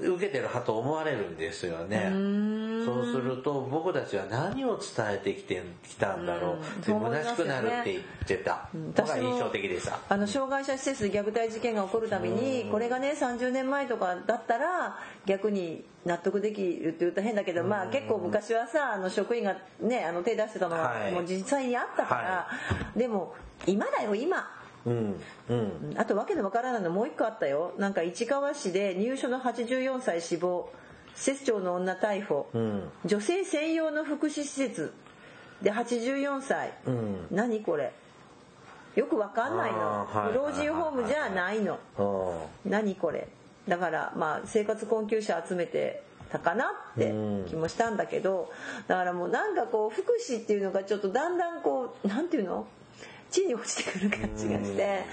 受けてる派と思われるんですよね。そうすると僕たちは何を伝えてきてきたんだろう。でそう思いますよね虚しくなるって言ってた。のが印象的でした。あの障害者施設で虐待事件が起こるたびにこれがね30年前とかだったら逆に納得できるって言ったら変だけどまあ結構昔はさあの職員がねあの手出してたのははい。もう実際にあったからでも今だよ今うんうん。あとわけのわからないのもう一個あったよ。なんか市川市で入所の84歳死亡。施設長の女逮捕、ん。女性専用の福祉施設。で84歳、ん。何これ。よくわかんないの、老人ホームじゃないの。うん何これ。だからまあ生活困窮者集めてたかなって気もしたんだけど。だからもうなんかこう福祉っていうのがちょっとだんだんこうなんていうの？地に落ちてくる感じがして。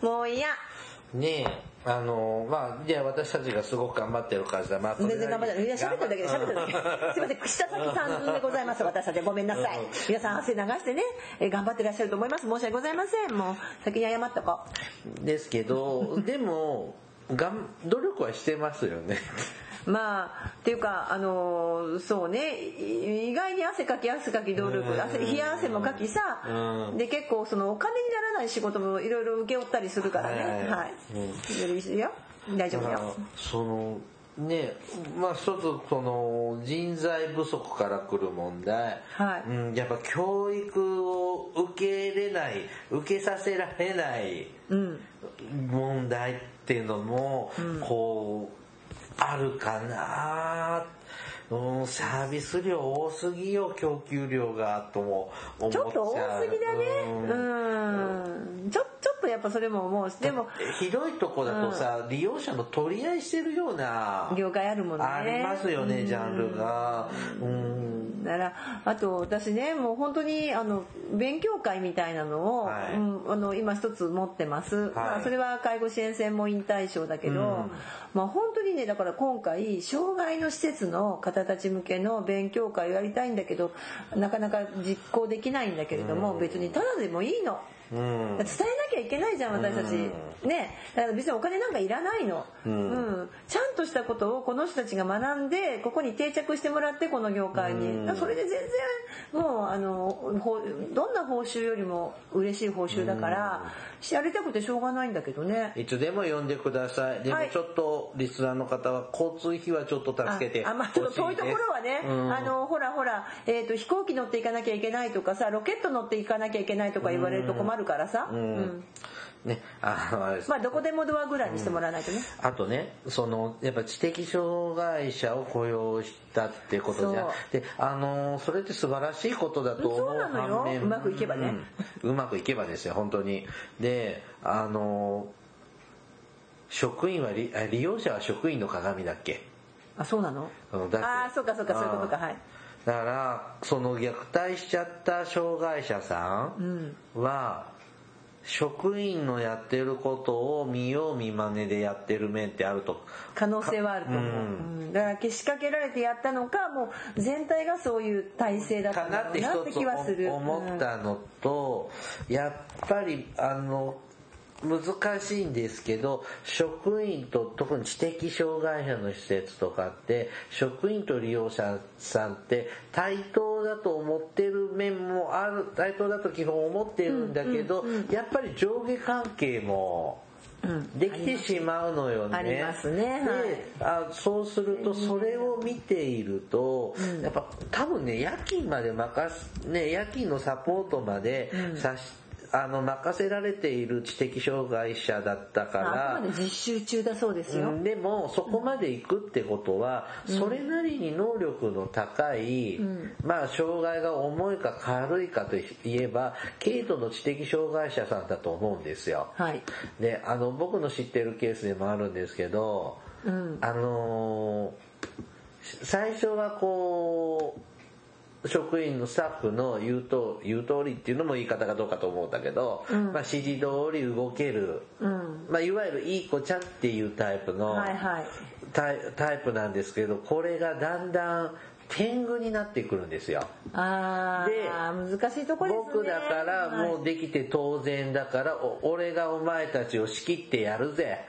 もう嫌。ねえ。あのまあじゃあ私たちがすごく頑張ってるからまあ全然頑張ってない。いや喋ってるだけで喋ってるだけすいません。串田崎さんでございます私たちごめんなさい。皆さん汗流してねえー頑張ってらっしゃると思います。申し訳ございません。もう先に謝っとこですけどでもがん努力はしてますよね。う まあっていうかあのーそうね。い意外に汗かき汗かき努力汗冷や汗もかきさうん。で結構そのお金にならない仕事もいろいろ請け負ったりするからね。はい。はい。いろいろよ。大丈夫まあよそのねまあ一つその人材不足から来る問題、はい。うん、やっぱ教育を受け入れない受けさせられないうん。問題っていうのも、こうあるかなうん、サービス量多すぎよ、供給量が、とも思っちゃう。ちょっと多すぎだね。うんう。ん。ちょちょっとやっぱそれも思うし。でも広いとこだとさ、利用者の取り合いしてるような、業界あるもんね。ありますよね、ジャンルが。うん。だからあと私ねもう本当にあの勉強会みたいなのを、はい。うん、あの今一つ持ってます、まあ、それは介護支援専門員対象だけど、うん。まあ本当にねだから今回障害の施設の方たち向けの勉強会をやりたいんだけどなかなか実行できないんだけれども、別にただでもいいの。うん。伝えなきゃいけないじゃん私たち、うね。だから別にお金なんかいらないの、うん。うん。ちゃんとしたことをこの人たちが学んでここに定着してもらってこの業界に、それで全然もうあのほどんな報酬よりも嬉しい報酬だから、やりたくてしょうがないんだけどね。いつでも呼んでください。でもはい。ちょっとリスナーの方は交通費はちょっと助けてああまあちょっと遠いところはね、うん。あのほらほら、えー、と飛行機乗っていかなきゃいけないとかさロケット乗っていかなきゃいけないとか言われると困るからさ、うん。うん。ね、あのあまあどこでもドアぐらいにしてもらわないとね、あとね、その、やっぱ知的障害者を雇用したってことじゃ。で、あのー、それって素晴らしいことだと思うそうなのよ。うまくいけばね。うん。うまくいけばですよ、本当に。で、あのー、職員は利、用者は職員の鏡だっけ？あそうなの？ああそうかそうかそういうことか。はいだから、その虐待しちゃった障害者さんは、職員のやってることを見よう見まねでやってる面ってあると。可能性はあると思う、うん。うん。だからけしかけられてやったのかもう全体がそういう体制だったかんだろうなって気はする。思ったのと、やっぱりあの難しいんですけど職員と特に知的障害者の施設とかって職員と利用者さんって対等だと思ってる面もある対等だと基本思ってるんだけど、やっぱり上下関係もうんできてしまうのよね。あります。ね。はい。であそうするとそれを見ていると、やっぱ多分ね夜勤まで任すね夜勤のサポートまでさし、あの任せられている知的障害者だったかあらくまで実習中だそうですよ、うんでもそこまで行くってことは、それなりに能力の高い、まあ障害が重いか軽いかといえば軽度の知的障害者さんだと思うんですよ。はい。であの僕の知ってるケースでもあるんですけど、うん。あのー最初はこう職員のスタッフの言うと言う通りっていうのも言い方がどうかと思うんだけど、まあ、指示通り動ける、うん。まあ、いわゆるいい子ちゃんっていうタイプの、はいはい。タイプなんですけどこれがだんだん天狗になってくるんですよ。ああ難しいとこですね。僕だからもうできて当然だからお俺がお前たちを仕切ってやるぜ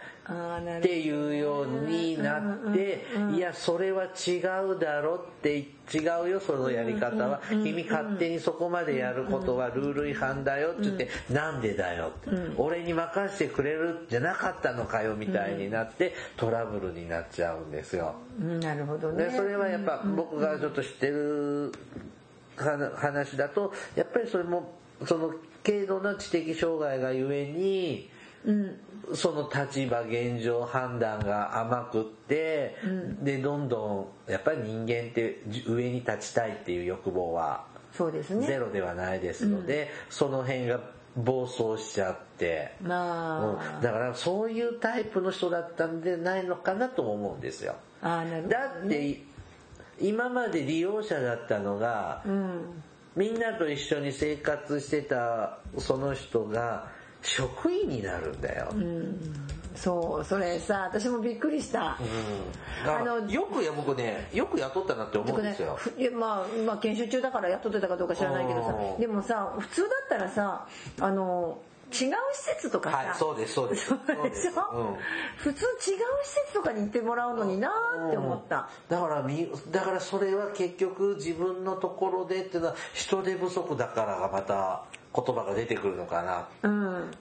っていうようになっていやそれは違うだろって違うよそのやり方は。君勝手にそこまでやることはルール違反だよって言ってなんでだよ俺に任せてくれるんじゃなかったのかよみたいになってトラブルになっちゃうんですよ。うん。なるほどね。でそれはやっぱ僕がちょっと知ってる話話だとやっぱりそれもその軽度な知的障害がゆえにうん。その立場現状判断が甘くって、でどんどんやっぱり人間って上に立ちたいっていう欲望はゼロではないですので、その辺が暴走しちゃって、まあ、うん。だからそういうタイプの人だったんじゃないのかなとも思うんですよ。あーなるほどだって今まで利用者だったのが、うん。みんなと一緒に生活してたその人が職員になるんだよ。そうそれさ私もびっくりした、だからあのよくや僕ねよく雇ったなって思うんですよ。ふいやまあ、まあ研修中だから雇ってたかどうか知らないけどさうん。でもさ普通だったらさあの違う施設とかさ、はいそうですそうです。そうでしょ、うん。普通違う施設とかに行ってもらうのになーって思った、だからみだからそれは結局自分のところでっていうのは人手不足だからがまた言葉が出てくるのかな。うん。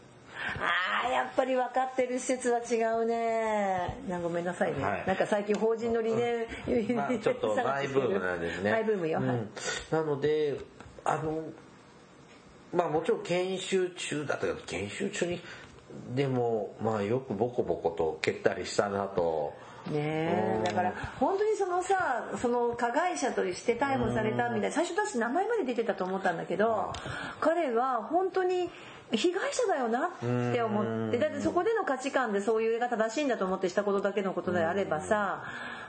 あーやっぱり分かってる施設は違うね。ごめんなさいね、はい。なんか最近法人の理念、まあ、ちょっとマイブームなんですね。マイブームよ、はい。うん。なので、あの、まあもちろん研修中だったけど、研修中に、でも、まあよくボコボコと蹴ったりしたなとねだから本当にそのさその加害者として逮捕されたみたいな最初私名前まで出てたと思ったんだけど彼は本当に被害者だよなって思ってだってそこでの価値観でそういう映画正しいんだと思ってしたことだけのことであればさ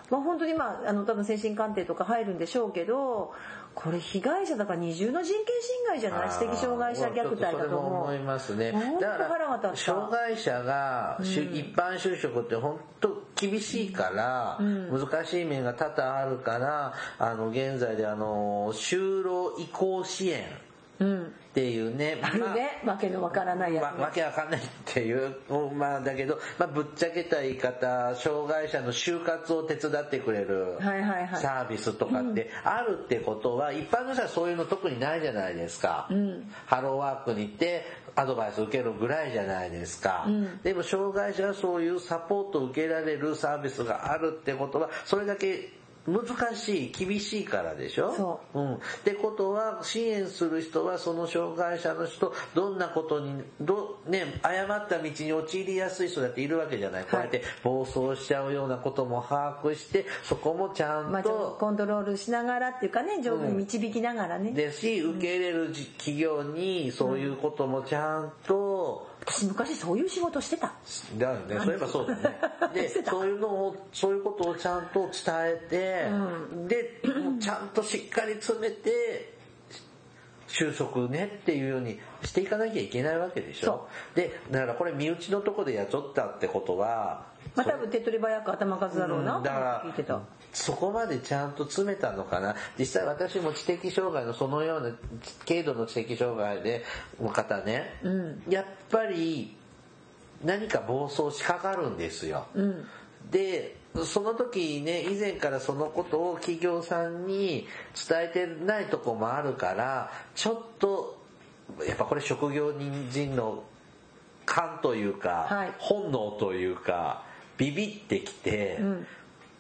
まあ本当にまああの多分精神鑑定とか入るんでしょうけどこれ被害者だから二重の人権侵害じゃない？知的障害者虐待だと思う。思いますね。だから障害者が、しゅ一般就職って本当厳しいから、難しい面が多々あるからあの現在であの就労移行支援うんっていうね、あるね。わけのわからないやつね。わわけわかんないっていう、まあだけど、まあぶっちゃけた言い方、障害者の就活を手伝ってくれるサービスとかってあるってことは、一般の人はそういうの特にないじゃないですか。ハローワークに行ってアドバイス受けるぐらいじゃないですか。でも障害者はそういうサポートを受けられるサービスがあるってことは、それだけ難しい、厳しいからでしょ？そううん。ってことは、支援する人はその障害者の人、どんなことに、ど、ね、誤った道に陥りやすい人だっているわけじゃない。こうやって暴走しちゃうようなことも把握して、そこもちゃんまあコントロールしながらっていうかね上手に導きながらね、ですし、受け入れるじ企業にそういうこともちゃんと、私昔そういう仕事してた。だよね、そういえばそうだね。で、そういうのを、そういうことをちゃんと伝えて、で、もうちゃんとしっかり詰めて、収束ねっていうようにしていかなきゃいけないわけでしょ。で、だからこれ身内のとこで雇ったってことは、まあ多分手っ取り早く頭数だろうなうんだから聞いてたそこまでちゃんと詰めたのかな？実際私も知的障害のそのような軽度の知的障害での方ね、やっぱり何か暴走しかかるんですよ、でその時ね以前からそのことを企業さんに伝えてないとこもあるからちょっとやっぱこれ職業人の感というか、はい。本能というかビビってきて、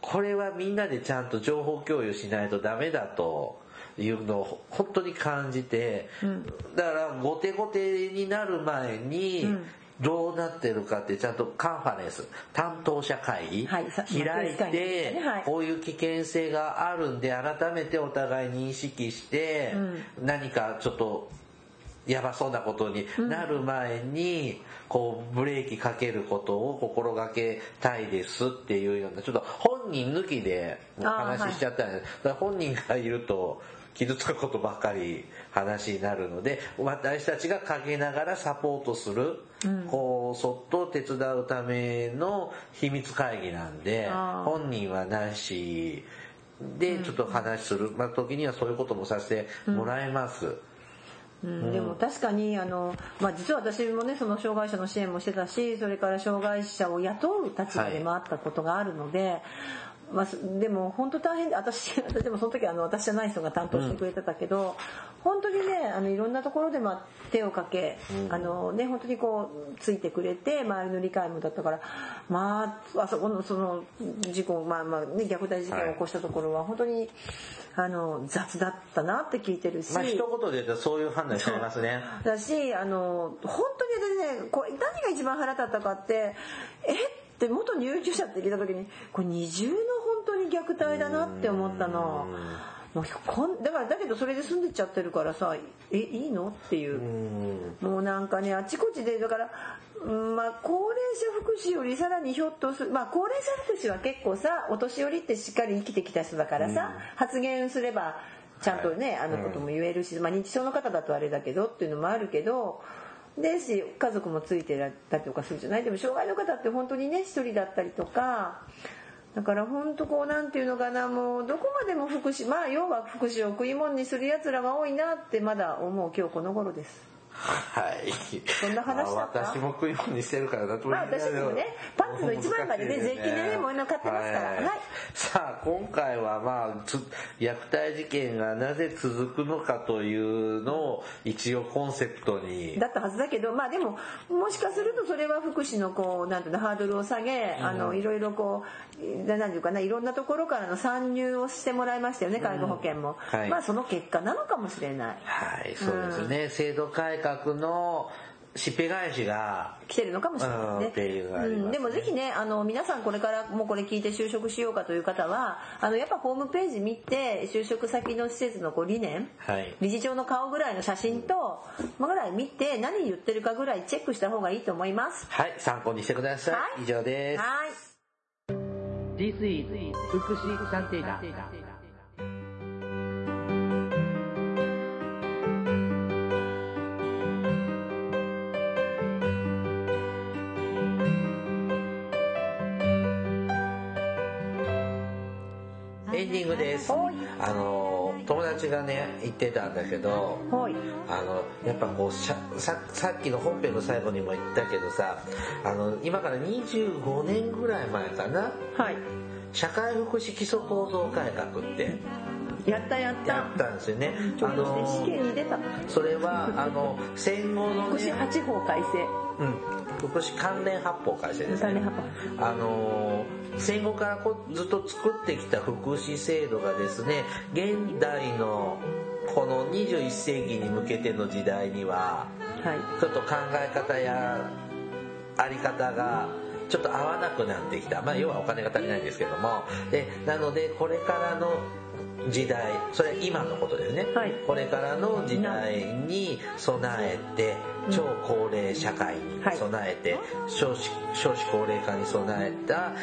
これはみんなでちゃんと情報共有しないとダメだというのを本当に感じて、だから後手後手になる前に、どうなってるかってちゃんとカンファレンス担当者会議はいさ開いまあてね。はい。こういう危険性があるんで改めてお互い認識して何かちょっとやばそうなことになる前に、こう、ブレーキかけることを心がけたいですっていうような、ちょっと本人抜きで話しちゃったんです。だから本人がいると、傷つくことばっかり話になるので、私たちがかけながらサポートする、こう、そっと手伝うための秘密会議なんで、本人はなし、で、ちょっと話する、まあ、時にはそういうこともさせてもらいます。うん、でも確かにあの、まあ、実は私もねその障害者の支援もしてたしそれから障害者を雇う立場でもあったことがあるので、まあ、すでも本当大変で私 私でもその時あの私じゃない人が担当してくれてたけど、本当にねあのいろんなところでまあ手をかけ、あのね本当にこうついてくれて周りの理解もだったからまああそこのその事故まあまあね虐待事件を起こしたところは本当にあの雑だったなって聞いてるし。まあ一言で言うとそういう判断しちゃいますね。だしあの本当に私ねこれ何が一番腹立ったかってえ？って元入居者って聞いた時にこれ二重の本当に虐待だなって思ったの。もうこん。だからだけどそれで住んでっちゃってるからさえいいの？っていう。もうなんかねあちこちでだから、うんまあ、高齢者福祉よりさらにひょっとするまあ高齢者福祉は結構さお年寄りってしっかり生きてきた人だからさ、発言すればちゃんとね、あのことも言えるし、まあ、認知症の方だとあれだけどっていうのもあるけどですし家族もついてたりとかするじゃない？でも障害の方って本当にね一人だったりとかだから本当こうなんていうのかなもうどこまでも福祉まあ要は福祉を食い物にするやつらが多いなってまだ思う今日この頃です。はい。そんな話だった？まあ私も食い物にしてるからだと思まあ私もねパンツの一枚までね税金でねもういうの買ってますから。はい。さあ今回はまあつ虐待事件がなぜ続くのかというのを一応コンセプトに。だったはずだけどまあでももしかするとそれは福祉のこうなんていうのハードルを下げ、あのいろいろこうななんていうかないろんなところからの参入をしてもらいましたよね介護保険も、はい。まあその結果なのかもしれない。はい、そうですね。制度改革のしっぺ返しが来てるのかもしれないね。っていうのがありますねうんでもぜひね、あの、皆さんこれからもうこれ聞いて就職しようかという方は、あの、やっぱホームページ見て、就職先の施設のこう理念、はい理事長の顔ぐらいの写真と、まあぐらい見て、何言ってるかぐらいチェックした方がいいと思います。はい参考にしてください、はい以上ですはい。This is 福祉探偵団ィングですはいあの友達がね言ってたんだけどはい。あのやっぱこうささっきの本編の最後にも言ったけどさあの今から25年ぐらい前かな？はい。社会福祉基礎構造改革ってやったやった。やったんですよねあっとして試の験に出た。それはあの戦後の福祉ね、八法改正。うん、福祉関連発法改正ですねあの戦後からこうずっと作ってきた福祉制度がですね現代のこの21世紀に向けての時代にははい。ちょっと考え方やあり方がちょっと合わなくなってきた。まあ要はお金が足りないんですけども。で、なのでこれからの時代、それは今のことですね。はいこれからの時代に備えて、超高齢社会に備えて、少子少子高齢化に備えた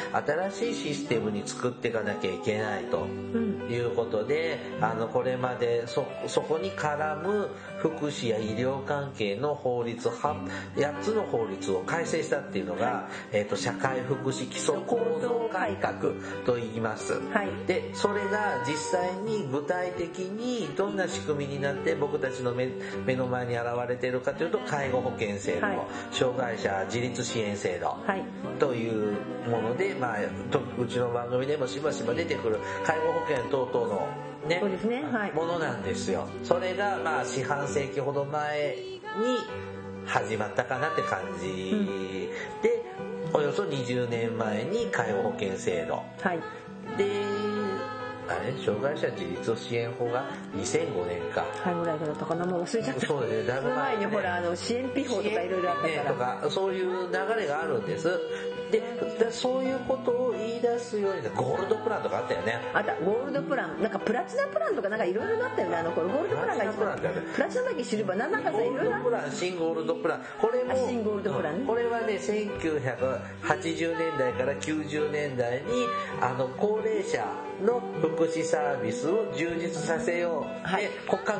新しいシステムに作っていかなきゃいけないと。うん。いうことであのこれまでそそこに絡む福祉や医療関係の法律は8つの法律を改正したっていうのが、えー、と社会福祉基礎構造改革と言います。はいでそれが実際に具体的にどんな仕組みになって僕たちの目目の前に現れているかというと介護保険制度、はい。障害者自立支援制度、はい。というもので、まあ、とうちの番組でもしばしば出てくる介護保険等々のねそうですね。はい。ものなんですよ。それがまあ四半世紀ほど前に始まったかなって感じ、でおよそ20年前に介護保険制度。はい。であれ障害者自立支援法が2005年かはい、ぐらいだったかな。もう忘れちゃった。そうだねだいぶ前にねほら、あの、支援費法とかいろいろあったねとから。かそういう流れがあるんですででそういうことを言い出すようにゴールドプランとかあったよねあった、ゴールドプラン。なんかプラチナプランとかなんかいろいろなったよね。あの頃、ゴールドプランが一プラチナプラチナだっけシルバー。なんかさ、いろいろプラン新ゴールドプランこれもあ新ゴールドプランねこれはね1980年代から90年代にあの高齢者の福祉サービスを充実させよう、はい。で国家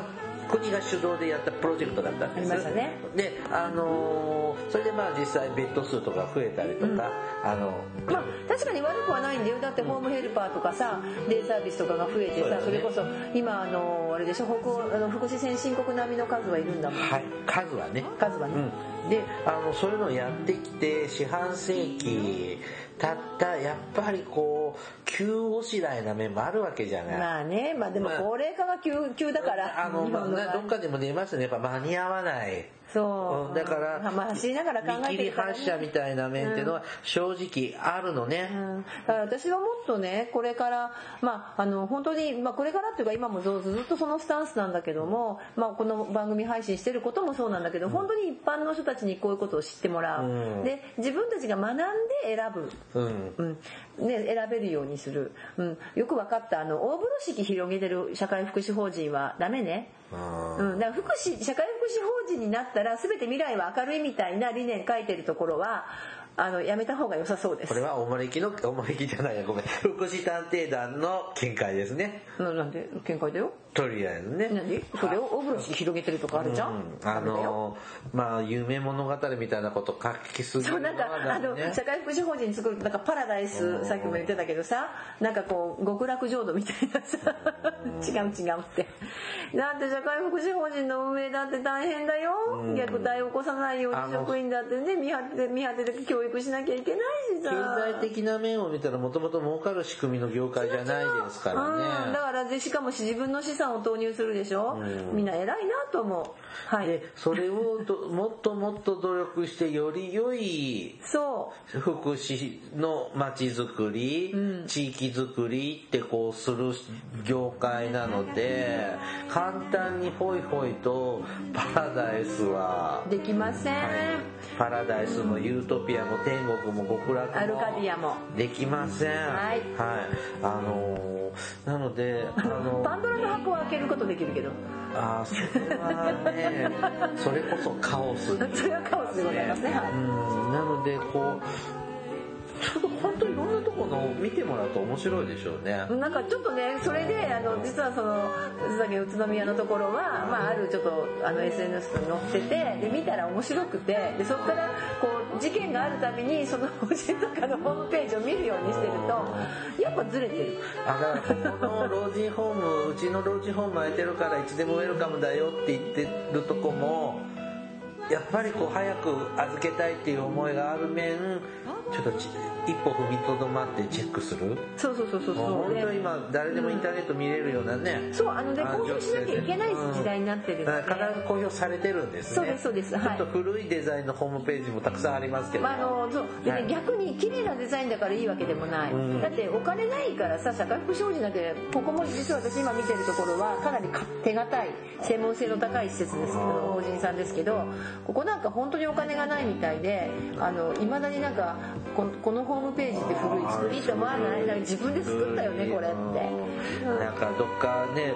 国が主導でやったプロジェクトだったんです。ありましたね。であのーそれでまあ実際ベッド数とか増えたりとか、あのまあ確かに悪くはないんだよ。だってホームヘルパーとかさデイサービスとかが増えてさそれこそ今あのあれでしょ北欧あの福祉先進国並みの数はいるんだもんはい。数はね。数はね、うん、であのそういうのをやってきて四半世紀経ったやっぱりこう急おしらいな面もあるわけじゃない、まあねまあでもまあ高齢化が急急だからあの、のねどっかでも出ましたね。やっぱ間に合わないそう。うんだからまあ走りながら考え見切り発車みたいな面っていうのは正直あるのね、うん。だから私はもっとねこれからまああの本当に、まあ、これからっていうか今もずずっとそのスタンスなんだけども、まあ、この番組配信してることもそうなんだけど、本当に一般の人たちにこういうことを知ってもらう、うん。で自分たちが学んで選ぶ、うん。うん。ね、選べるようにする、うん、よく分かった。あの大風呂敷広げてる社会福祉法人はダメね。うん、だから福祉社会福祉法人になったら全て未来は明るいみたいな理念書いてるところはあのやめた方が良さそうです。これはおもれきのおもれきじゃないやごめん。福祉探偵団の見解ですね。ななんで見解だよとりあえずね。何？それを大風呂敷広げてるとかあるじゃん、うん。あのまあ夢物語みたいなこと書きすぎるそうなんかあのね？社会福祉法人作るとなんかパラダイスさっきも言ってたけどさなんかこう極楽浄土みたいなさ。違う違うって。だって社会福祉法人の運営だって大変だよ。うん。虐待を起こさないように職員だってね見張って見張ってて教育しなきゃいけないしさ。経済的な面を見たらもともと儲かる仕組みの業界じゃないですからうん、ねだからでしかも自分の資産を投入するでしょ、うん。みんな偉いなと思う。はい。でそれをど もっともっと努力してより良いそ福祉の街づくり、うん。地域づくりってこうする業界なので簡単にホイホイとパラダイスはうできません、パラダイスもユートピアも天国も極楽もアルカディアも。できません。はい。あのーなのであのパンドラの箱は開けることできるけど。あーそれはね それこそカオス。それはカオスでございますね。はいうんなのでこうちょっと本当いろんなところ見てもらうと面白いでしょうね。なんかちょっとねそれであの実はそのさっきの宇都宮のところは、まあ、あるちょっとあの SNS に載っててで見たら面白くてでそこからこう事件があるたびにその法人とかのホームページを見るようにしてるとやっぱずれてる。あだからここの老人ホームうちの老人ホーム空いてるからいつでもウェルカムだよって言ってるとこもやっぱりこう早く預けたいっていう思いがある面ちょっとち一歩踏みとどまってチェックする？そうそうそうそうそう。で本当今誰でもインターネット見れるようなね、そうあのであ公表しなきゃいけない時代になってるんで、だから必ず公表されてるんですね。そうですそうです。はい。ちょっと古いデザインのホームページもたくさんありますけど、まあ、あのそう。でね、はい。逆に綺麗なデザインだからいいわけでもない、うん。だってお金ないからさ社会福祉法人だけここも実は私今見てるところはかなりか手堅い専門性の高い施設ですけど法人さんですけどここなんか本当にお金がないみたいでいまだになんかこのこのホームページって古い作りって思わない？自分で作ったよねこれって。うんなんかどっかね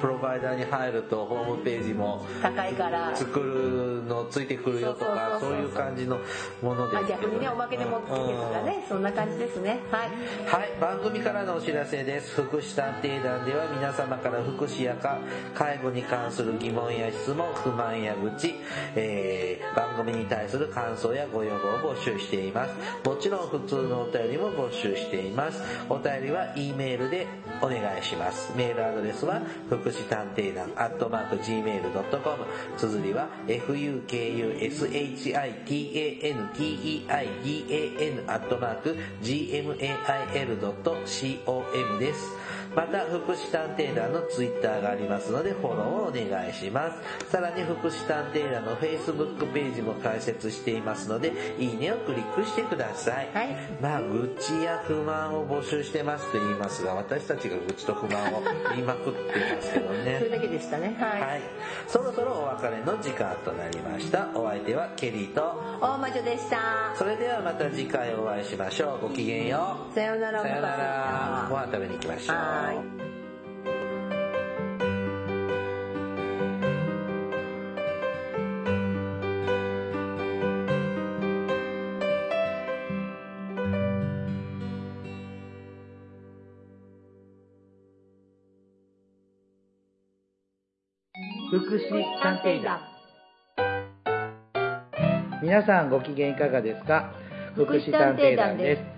プロバイダーに入るとホームページも高いから作るのついてくるよとかそういう感じのものまあ、ですけど逆にねおまけで持ってきてとかねそんな感じですねはいはい、番組からのお知らせです。福祉探偵団では皆様から福祉やか介護に関する疑問や質問、不満や愚痴、えー番組に対する感想やご要望を募集しています。もちろん普通のお便りも募集しています。お便りは E メールでお願いします。メールアドレスは福福祉探偵団アットマーク Gmail.com 綴りは fukushitanteidan アットマーク gmail.com です。また、福祉探偵団のツイッターがありますので、フォローをお願いします。さらに、福祉探偵団の Facebook ページも開設していますので、いいねをクリックしてください。はいまあ、愚痴や不満を募集してますと言いますが、私たちが愚痴と不満を言いまくってますけどね そ。れだけでしたねはい、はい。そろそろお別れの時間となりました。お相手はケリーと、大魔女でしたそれではまた次回お会いしましょう。ごきげんよう。さようならさようなら。ごは飯食べに行きましょう。い。福祉探偵団。皆さんご機嫌いかがですか？福祉探偵団です